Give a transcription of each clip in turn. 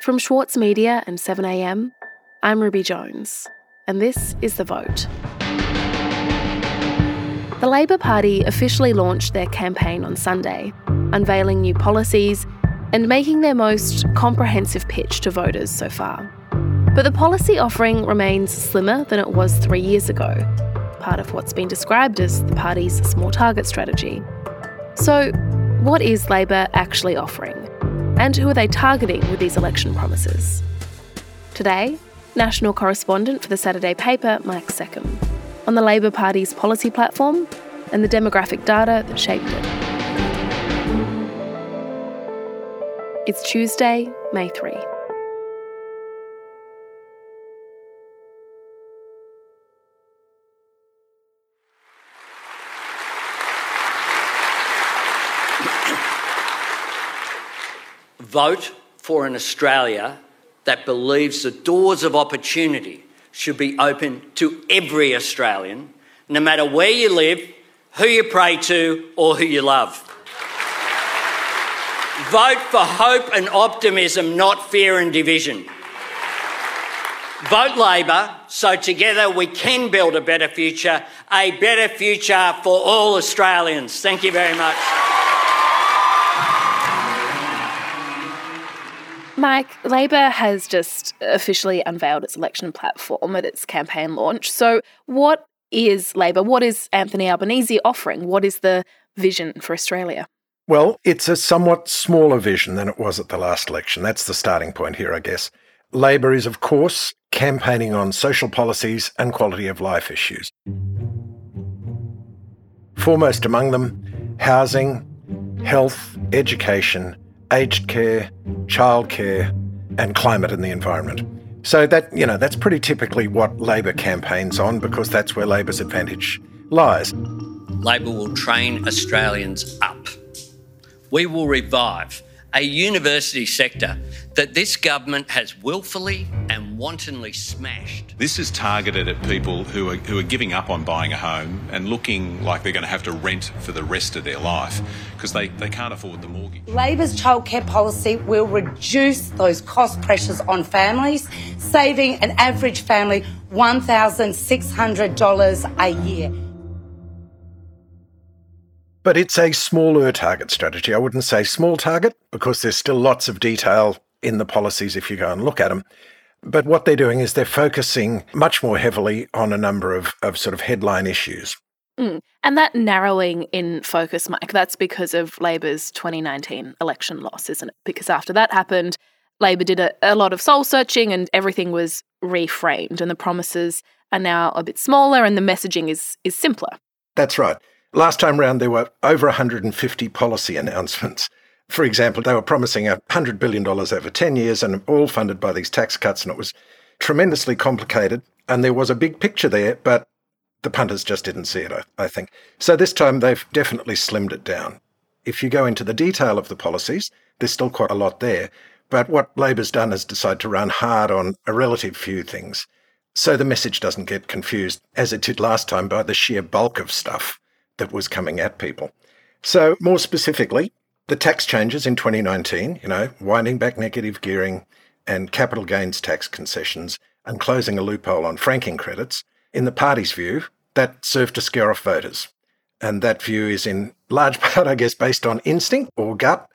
From Schwartz Media and 7am, I'm Ruby Jones, and this is The Vote. The Labor Party officially launched their campaign on Sunday, unveiling new policies and making their most comprehensive pitch to voters so far. But the policy offering remains slimmer than it was three years ago, part of what's been described as the party's small target strategy. So, what is Labor actually offering? And who are they targeting with these election promises? Today, national correspondent for the Saturday paper, Mike Seccombe, on the Labor Party's policy platform and the demographic data that shaped it. It's Tuesday, May 3. Vote for an Australia that believes the doors of opportunity should be open to every Australian, no matter where you live, who you pray to, or who you love. Vote for hope and optimism, not fear and division. Vote Labor so together we can build a better future, a better future for all Australians. Thank you very much. Mike, Labor has just officially unveiled its election platform at its campaign launch. So, what is Labor? What is Anthony Albanese offering? What is the vision for Australia? Well, it's a somewhat smaller vision than it was at the last election. That's the starting point here, I guess. Labor is, of course, campaigning on social policies and quality of life issues. Foremost among them, housing, health, education, aged care, childcare, and climate and the environment. So that, you know, that's pretty typically what Labor campaigns on because that's where Labor's advantage lies. Labor will train Australians up. We will revive a university sector that this government has willfully and wantonly smashed. This is targeted at people who are, who are giving up on buying a home and looking like they're going to have to rent for the rest of their life because they, they can't afford the mortgage. Labor's childcare policy will reduce those cost pressures on families, saving an average family $1,600 a year. But it's a smaller target strategy. I wouldn't say small target because there's still lots of detail in the policies if you go and look at them. But what they're doing is they're focusing much more heavily on a number of, of sort of headline issues. Mm. And that narrowing in focus, Mike, that's because of Labor's 2019 election loss, isn't it? Because after that happened, Labor did a, a lot of soul searching and everything was reframed, and the promises are now a bit smaller and the messaging is, is simpler. That's right. Last time round, there were over 150 policy announcements. For example, they were promising $100 billion over 10 years and all funded by these tax cuts, and it was tremendously complicated. And there was a big picture there, but the punters just didn't see it, I, I think. So this time they've definitely slimmed it down. If you go into the detail of the policies, there's still quite a lot there. But what Labor's done is decide to run hard on a relative few things. So the message doesn't get confused, as it did last time, by the sheer bulk of stuff that was coming at people. So, more specifically, the tax changes in 2019, you know, winding back negative gearing and capital gains tax concessions and closing a loophole on franking credits, in the party's view, that served to scare off voters. And that view is in large part, I guess, based on instinct or gut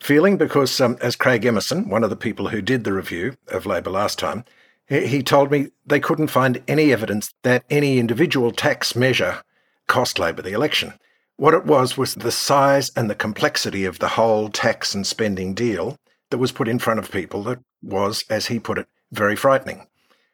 feeling, because um, as Craig Emerson, one of the people who did the review of Labor last time, he told me they couldn't find any evidence that any individual tax measure cost Labor the election. What it was was the size and the complexity of the whole tax and spending deal that was put in front of people that was, as he put it, very frightening.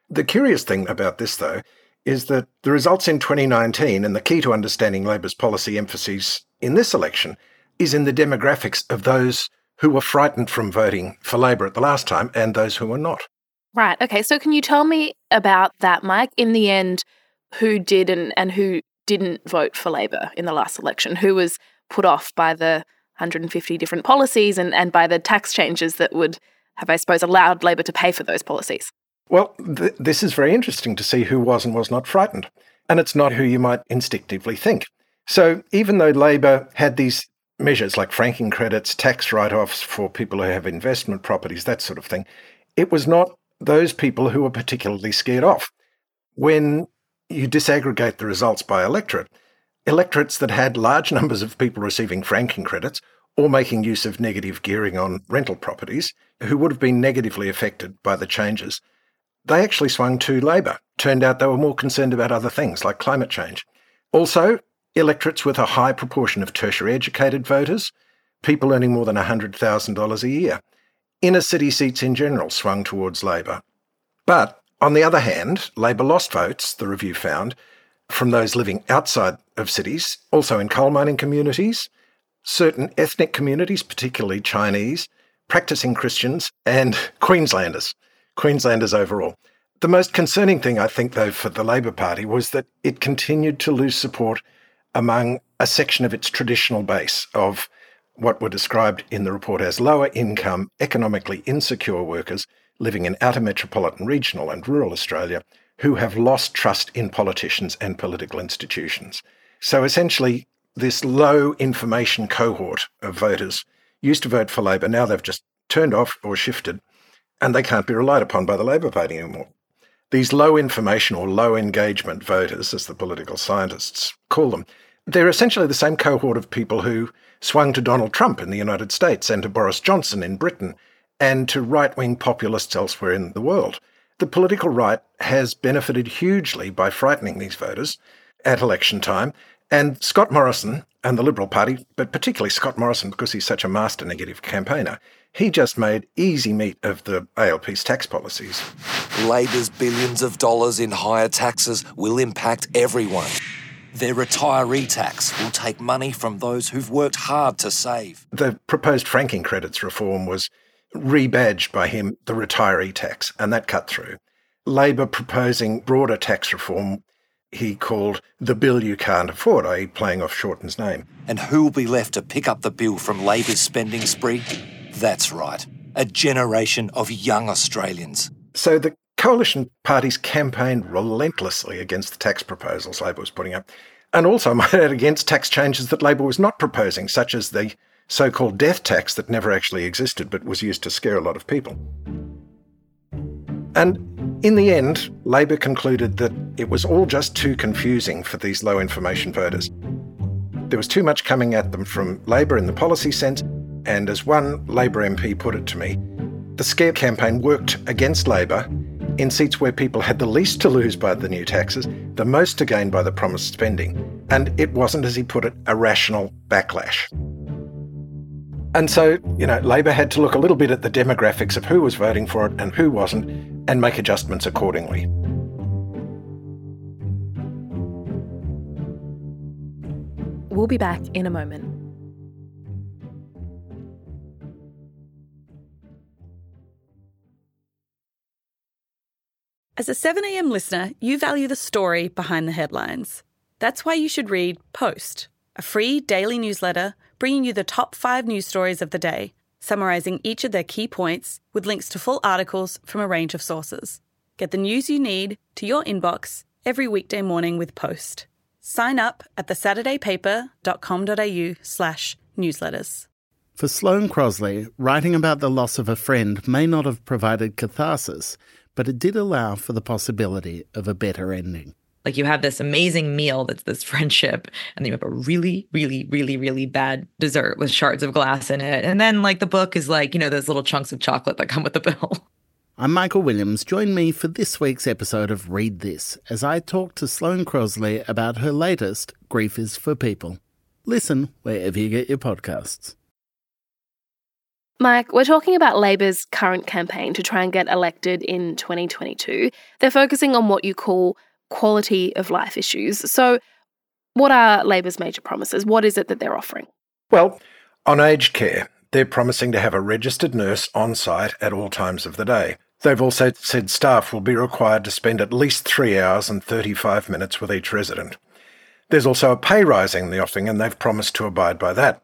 The curious thing about this, though, is that the results in 2019 and the key to understanding Labor's policy emphases in this election is in the demographics of those who were frightened from voting for Labor at the last time and those who were not. Right. Okay. So, can you tell me about that, Mike? In the end, who did and, and who didn't vote for Labor in the last election, who was put off by the 150 different policies and, and by the tax changes that would have, I suppose, allowed Labor to pay for those policies. Well, th- this is very interesting to see who was and was not frightened. And it's not who you might instinctively think. So even though Labor had these measures like franking credits, tax write offs for people who have investment properties, that sort of thing, it was not those people who were particularly scared off. When you disaggregate the results by electorate, electorates that had large numbers of people receiving franking credits or making use of negative gearing on rental properties who would have been negatively affected by the changes, they actually swung to Labor. Turned out they were more concerned about other things like climate change. Also, electorates with a high proportion of tertiary educated voters, people earning more than $100,000 a year, inner city seats in general swung towards Labor. But on the other hand, Labor lost votes, the review found, from those living outside of cities, also in coal mining communities, certain ethnic communities, particularly Chinese, practicing Christians, and Queenslanders, Queenslanders overall. The most concerning thing, I think, though, for the Labor Party was that it continued to lose support among a section of its traditional base of what were described in the report as lower income, economically insecure workers living in outer metropolitan, regional, and rural Australia who have lost trust in politicians and political institutions. So essentially, this low information cohort of voters used to vote for Labor. Now they've just turned off or shifted, and they can't be relied upon by the Labor Party anymore. These low information or low engagement voters, as the political scientists call them, they're essentially the same cohort of people who swung to Donald Trump in the United States and to Boris Johnson in Britain and to right wing populists elsewhere in the world. The political right has benefited hugely by frightening these voters at election time. And Scott Morrison and the Liberal Party, but particularly Scott Morrison because he's such a master negative campaigner, he just made easy meat of the ALP's tax policies. Labor's billions of dollars in higher taxes will impact everyone. Their retiree tax will take money from those who've worked hard to save. The proposed franking credits reform was rebadged by him the retiree tax, and that cut through. Labor proposing broader tax reform he called the bill you can't afford, i.e., playing off Shorten's name. And who will be left to pick up the bill from Labor's spending spree? That's right, a generation of young Australians. So the coalition parties campaigned relentlessly against the tax proposals Labor was putting up, and also, might add, against tax changes that Labor was not proposing, such as the so called death tax that never actually existed but was used to scare a lot of people. And in the end, Labor concluded that it was all just too confusing for these low information voters. There was too much coming at them from Labor in the policy sense, and as one Labor MP put it to me, the scare campaign worked against Labor in seats where people had the least to lose by the new taxes, the most to gain by the promised spending, and it wasn't, as he put it, a rational backlash. And so, you know, Labor had to look a little bit at the demographics of who was voting for it and who wasn't and make adjustments accordingly. We'll be back in a moment. As a 7am listener, you value the story behind the headlines. That's why you should read Post, a free daily newsletter bringing you the top five news stories of the day, summarising each of their key points with links to full articles from a range of sources. Get the news you need to your inbox every weekday morning with Post. Sign up at thesaturdaypaper.com.au slash newsletters. For Sloane Crosley, writing about the loss of a friend may not have provided catharsis, but it did allow for the possibility of a better ending. Like you have this amazing meal that's this friendship, and then you have a really, really, really, really bad dessert with shards of glass in it. And then, like, the book is like, you know, those little chunks of chocolate that come with the bill. I'm Michael Williams. Join me for this week's episode of Read This as I talk to Sloane Crosley about her latest, Grief is for People. Listen wherever you get your podcasts. Mike, we're talking about Labor's current campaign to try and get elected in 2022. They're focusing on what you call quality of life issues. So, what are Labor's major promises? What is it that they're offering? Well, on aged care, they're promising to have a registered nurse on site at all times of the day. They've also said staff will be required to spend at least three hours and 35 minutes with each resident. There's also a pay rise in the offering, and they've promised to abide by that.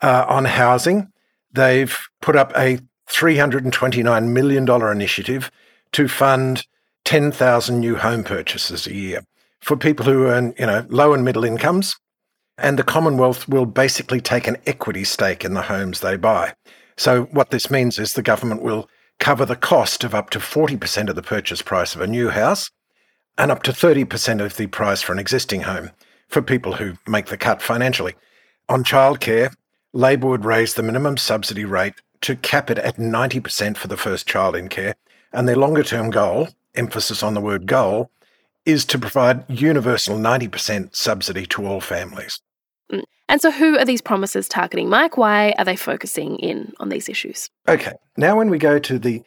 Uh, on housing, they've put up a $329 million initiative to fund 10,000 new home purchases a year for people who earn, you know, low and middle incomes and the Commonwealth will basically take an equity stake in the homes they buy. So, what this means is the government will cover the cost of up to 40% of the purchase price of a new house and up to 30% of the price for an existing home for people who make the cut financially. On childcare, Labor would raise the minimum subsidy rate to cap it at 90% for the first child in care, and their longer term goal, emphasis on the word goal, is to provide universal 90% subsidy to all families. Mm. And so, who are these promises targeting, Mike? Why are they focusing in on these issues? Okay, now when we go to the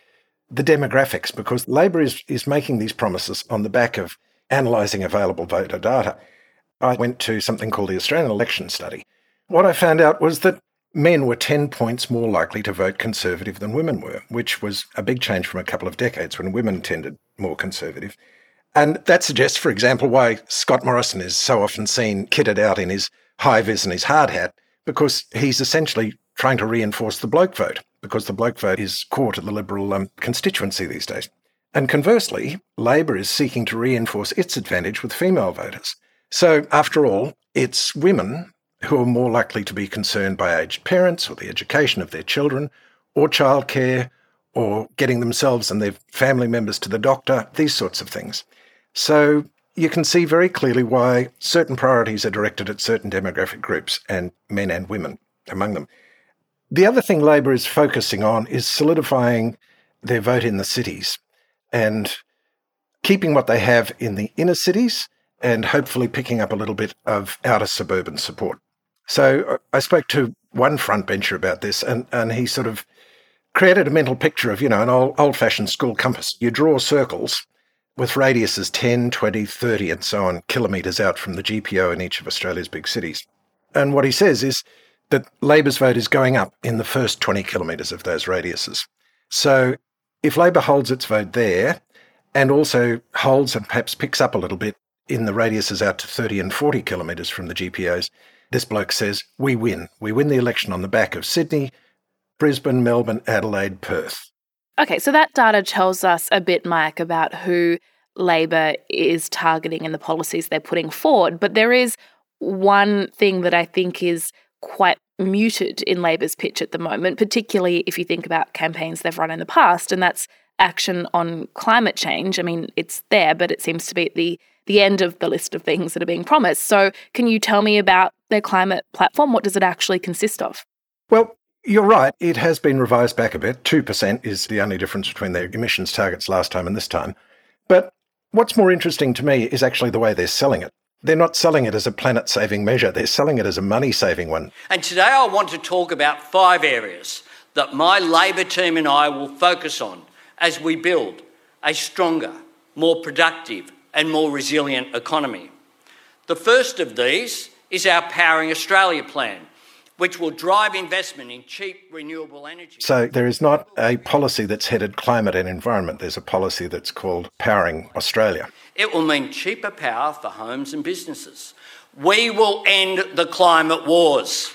the demographics, because Labor is, is making these promises on the back of analysing available voter data. I went to something called the Australian Election Study. What I found out was that men were 10 points more likely to vote Conservative than women were, which was a big change from a couple of decades when women tended more Conservative. And that suggests, for example, why Scott Morrison is so often seen kitted out in his high vis and his hard hat, because he's essentially trying to reinforce the bloke vote, because the bloke vote is core to the Liberal um, constituency these days. And conversely, Labor is seeking to reinforce its advantage with female voters. So, after all, it's women who are more likely to be concerned by aged parents or the education of their children, or childcare, or getting themselves and their family members to the doctor, these sorts of things. So you can see very clearly why certain priorities are directed at certain demographic groups, and men and women among them. The other thing Labor is focusing on is solidifying their vote in the cities and keeping what they have in the inner cities and hopefully picking up a little bit of outer suburban support. So I spoke to one frontbencher about this, and, and he sort of created a mental picture of, you know, an old, old fashioned school compass. You draw circles with radiuses 10, 20, 30, and so on kilometres out from the GPO in each of Australia's big cities. And what he says is that Labor's vote is going up in the first 20 kilometres of those radiuses. So if Labor holds its vote there and also holds and perhaps picks up a little bit in the radiuses out to 30 and 40 kilometres from the GPOs, this bloke says, we win. We win the election on the back of Sydney, Brisbane, Melbourne, Adelaide, Perth. Okay, so that data tells us a bit, Mike, about who Labor is targeting and the policies they're putting forward. But there is one thing that I think is quite muted in Labor's pitch at the moment, particularly if you think about campaigns they've run in the past, and that's action on climate change. I mean, it's there, but it seems to be at the the end of the list of things that are being promised. So, can you tell me about their climate platform? What does it actually consist of? Well, you're right. It has been revised back a bit. 2% is the only difference between their emissions targets last time and this time. But what's more interesting to me is actually the way they're selling it. They're not selling it as a planet saving measure, they're selling it as a money saving one. And today I want to talk about five areas that my Labor team and I will focus on as we build a stronger, more productive, and more resilient economy. The first of these is our Powering Australia plan which will drive investment in cheap renewable energy. So there is not a policy that's headed climate and environment. There's a policy that's called Powering Australia. It will mean cheaper power for homes and businesses. We will end the climate wars.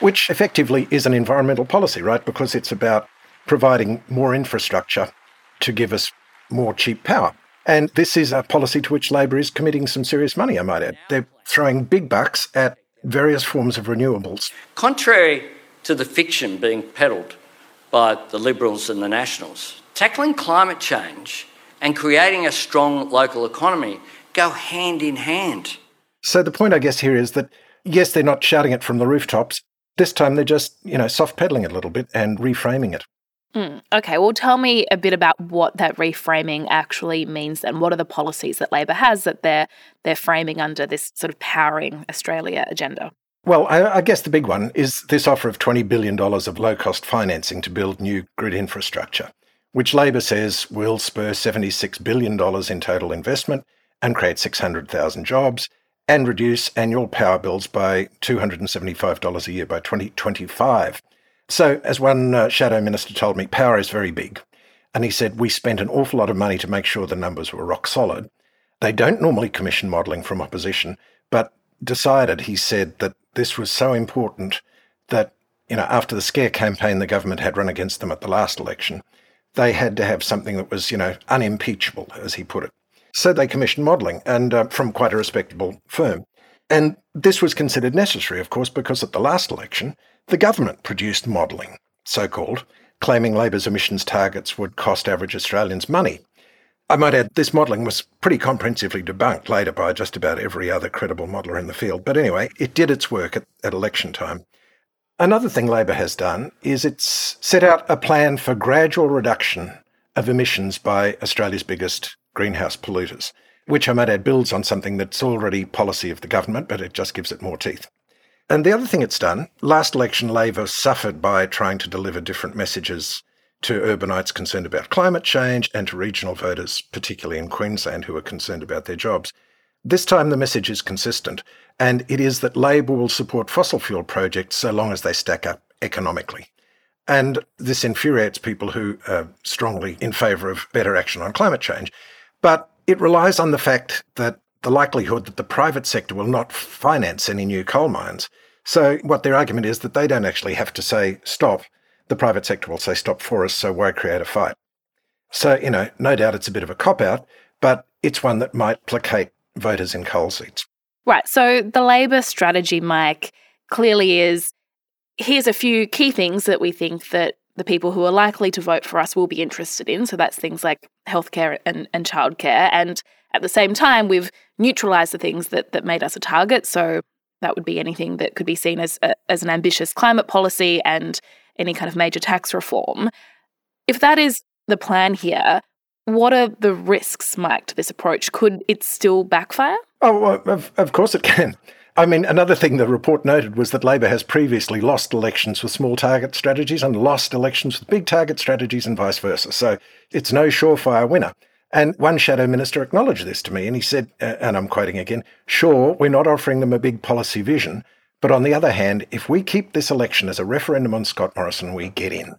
Which effectively is an environmental policy, right? Because it's about providing more infrastructure to give us more cheap power. And this is a policy to which Labor is committing some serious money, I might add. They're throwing big bucks at various forms of renewables. Contrary to the fiction being peddled by the Liberals and the Nationals, tackling climate change and creating a strong local economy go hand in hand. So the point, I guess, here is that yes, they're not shouting it from the rooftops. This time they're just, you know, soft pedaling it a little bit and reframing it. Mm, okay, well, tell me a bit about what that reframing actually means. and what are the policies that Labor has that they're they're framing under this sort of powering Australia agenda? Well, I, I guess the big one is this offer of twenty billion dollars of low cost financing to build new grid infrastructure, which Labor says will spur seventy six billion dollars in total investment and create six hundred thousand jobs and reduce annual power bills by two hundred and seventy five dollars a year by twenty twenty five. So, as one uh, shadow minister told me, power is very big. And he said, We spent an awful lot of money to make sure the numbers were rock solid. They don't normally commission modelling from opposition, but decided, he said, that this was so important that, you know, after the scare campaign the government had run against them at the last election, they had to have something that was, you know, unimpeachable, as he put it. So they commissioned modelling, and uh, from quite a respectable firm. And This was considered necessary, of course, because at the last election, the government produced modelling, so called, claiming Labor's emissions targets would cost average Australians money. I might add, this modelling was pretty comprehensively debunked later by just about every other credible modeller in the field. But anyway, it did its work at, at election time. Another thing Labor has done is it's set out a plan for gradual reduction of emissions by Australia's biggest greenhouse polluters, which I might add builds on something that's already policy of the government, but it just gives it more teeth. And the other thing it's done, last election, Labor suffered by trying to deliver different messages to urbanites concerned about climate change and to regional voters, particularly in Queensland, who are concerned about their jobs. This time the message is consistent, and it is that Labor will support fossil fuel projects so long as they stack up economically. And this infuriates people who are strongly in favour of better action on climate change. But it relies on the fact that the likelihood that the private sector will not finance any new coal mines. So, what their argument is that they don't actually have to say stop. The private sector will say stop for us, so why create a fight? So, you know, no doubt it's a bit of a cop out, but it's one that might placate voters in coal seats. Right. So, the Labor strategy, Mike, clearly is here's a few key things that we think that the people who are likely to vote for us will be interested in. So that's things like healthcare and, and childcare. And at the same time, we've neutralized the things that, that made us a target. So that would be anything that could be seen as, a, as an ambitious climate policy and any kind of major tax reform. If that is the plan here, what are the risks, Mike, to this approach? Could it still backfire? Oh, of, of course it can. I mean, another thing the report noted was that Labor has previously lost elections with small target strategies and lost elections with big target strategies and vice versa. So it's no surefire winner. And one shadow minister acknowledged this to me, and he said, uh, and I'm quoting again, sure, we're not offering them a big policy vision, but on the other hand, if we keep this election as a referendum on Scott Morrison, we get in.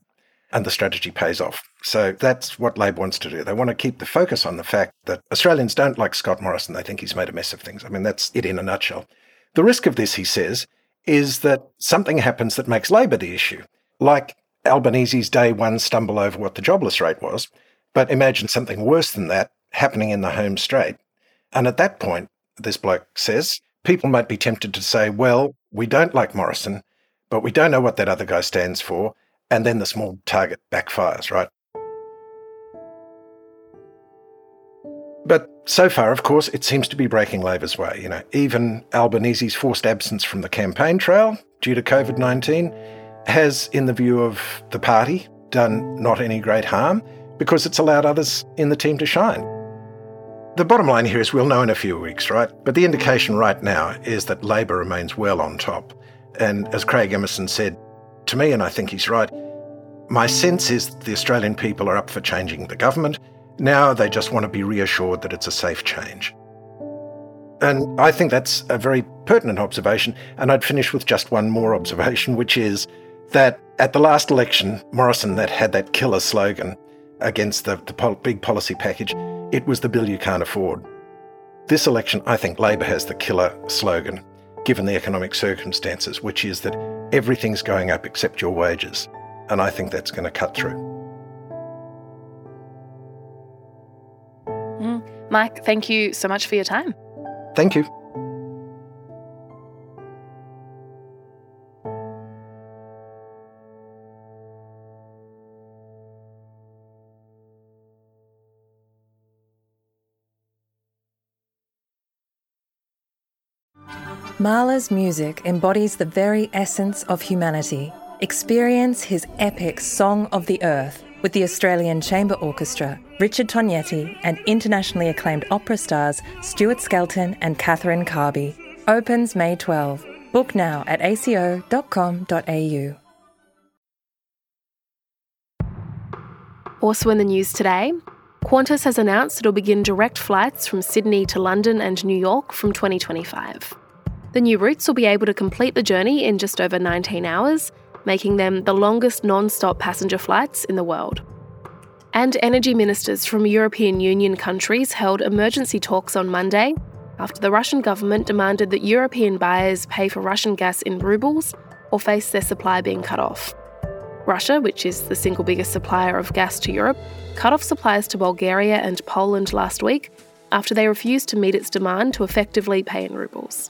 And the strategy pays off. So that's what Labor wants to do. They want to keep the focus on the fact that Australians don't like Scott Morrison. They think he's made a mess of things. I mean, that's it in a nutshell. The risk of this, he says, is that something happens that makes Labor the issue, like Albanese's day one stumble over what the jobless rate was. But imagine something worse than that happening in the home straight. And at that point, this bloke says, people might be tempted to say, well, we don't like Morrison, but we don't know what that other guy stands for. And then the small target backfires, right? But so far, of course, it seems to be breaking Labor's way. You know, even Albanese's forced absence from the campaign trail due to COVID 19 has, in the view of the party, done not any great harm because it's allowed others in the team to shine. The bottom line here is we'll know in a few weeks, right? But the indication right now is that Labor remains well on top. And as Craig Emerson said to me, and I think he's right, my sense is the Australian people are up for changing the government now they just want to be reassured that it's a safe change. And I think that's a very pertinent observation. And I'd finish with just one more observation, which is that at the last election, Morrison that had that killer slogan against the, the pol- big policy package, it was the bill you can't afford. This election, I think Labor has the killer slogan, given the economic circumstances, which is that everything's going up except your wages. And I think that's going to cut through. Mm-hmm. Mike, thank you so much for your time. Thank you. Mahler's music embodies the very essence of humanity. Experience his epic Song of the Earth with the Australian Chamber Orchestra, Richard Tognetti, and internationally acclaimed opera stars Stuart Skelton and Catherine Carby. Opens May 12. Book now at aco.com.au. Also in the news today, Qantas has announced it'll begin direct flights from Sydney to London and New York from 2025. The new routes will be able to complete the journey in just over 19 hours making them the longest non stop passenger flights in the world. And energy ministers from European Union countries held emergency talks on Monday after the Russian government demanded that European buyers pay for Russian gas in rubles or face their supply being cut off. Russia, which is the single biggest supplier of gas to Europe, cut off supplies to Bulgaria and Poland last week after they refused to meet its demand to effectively pay in rubles.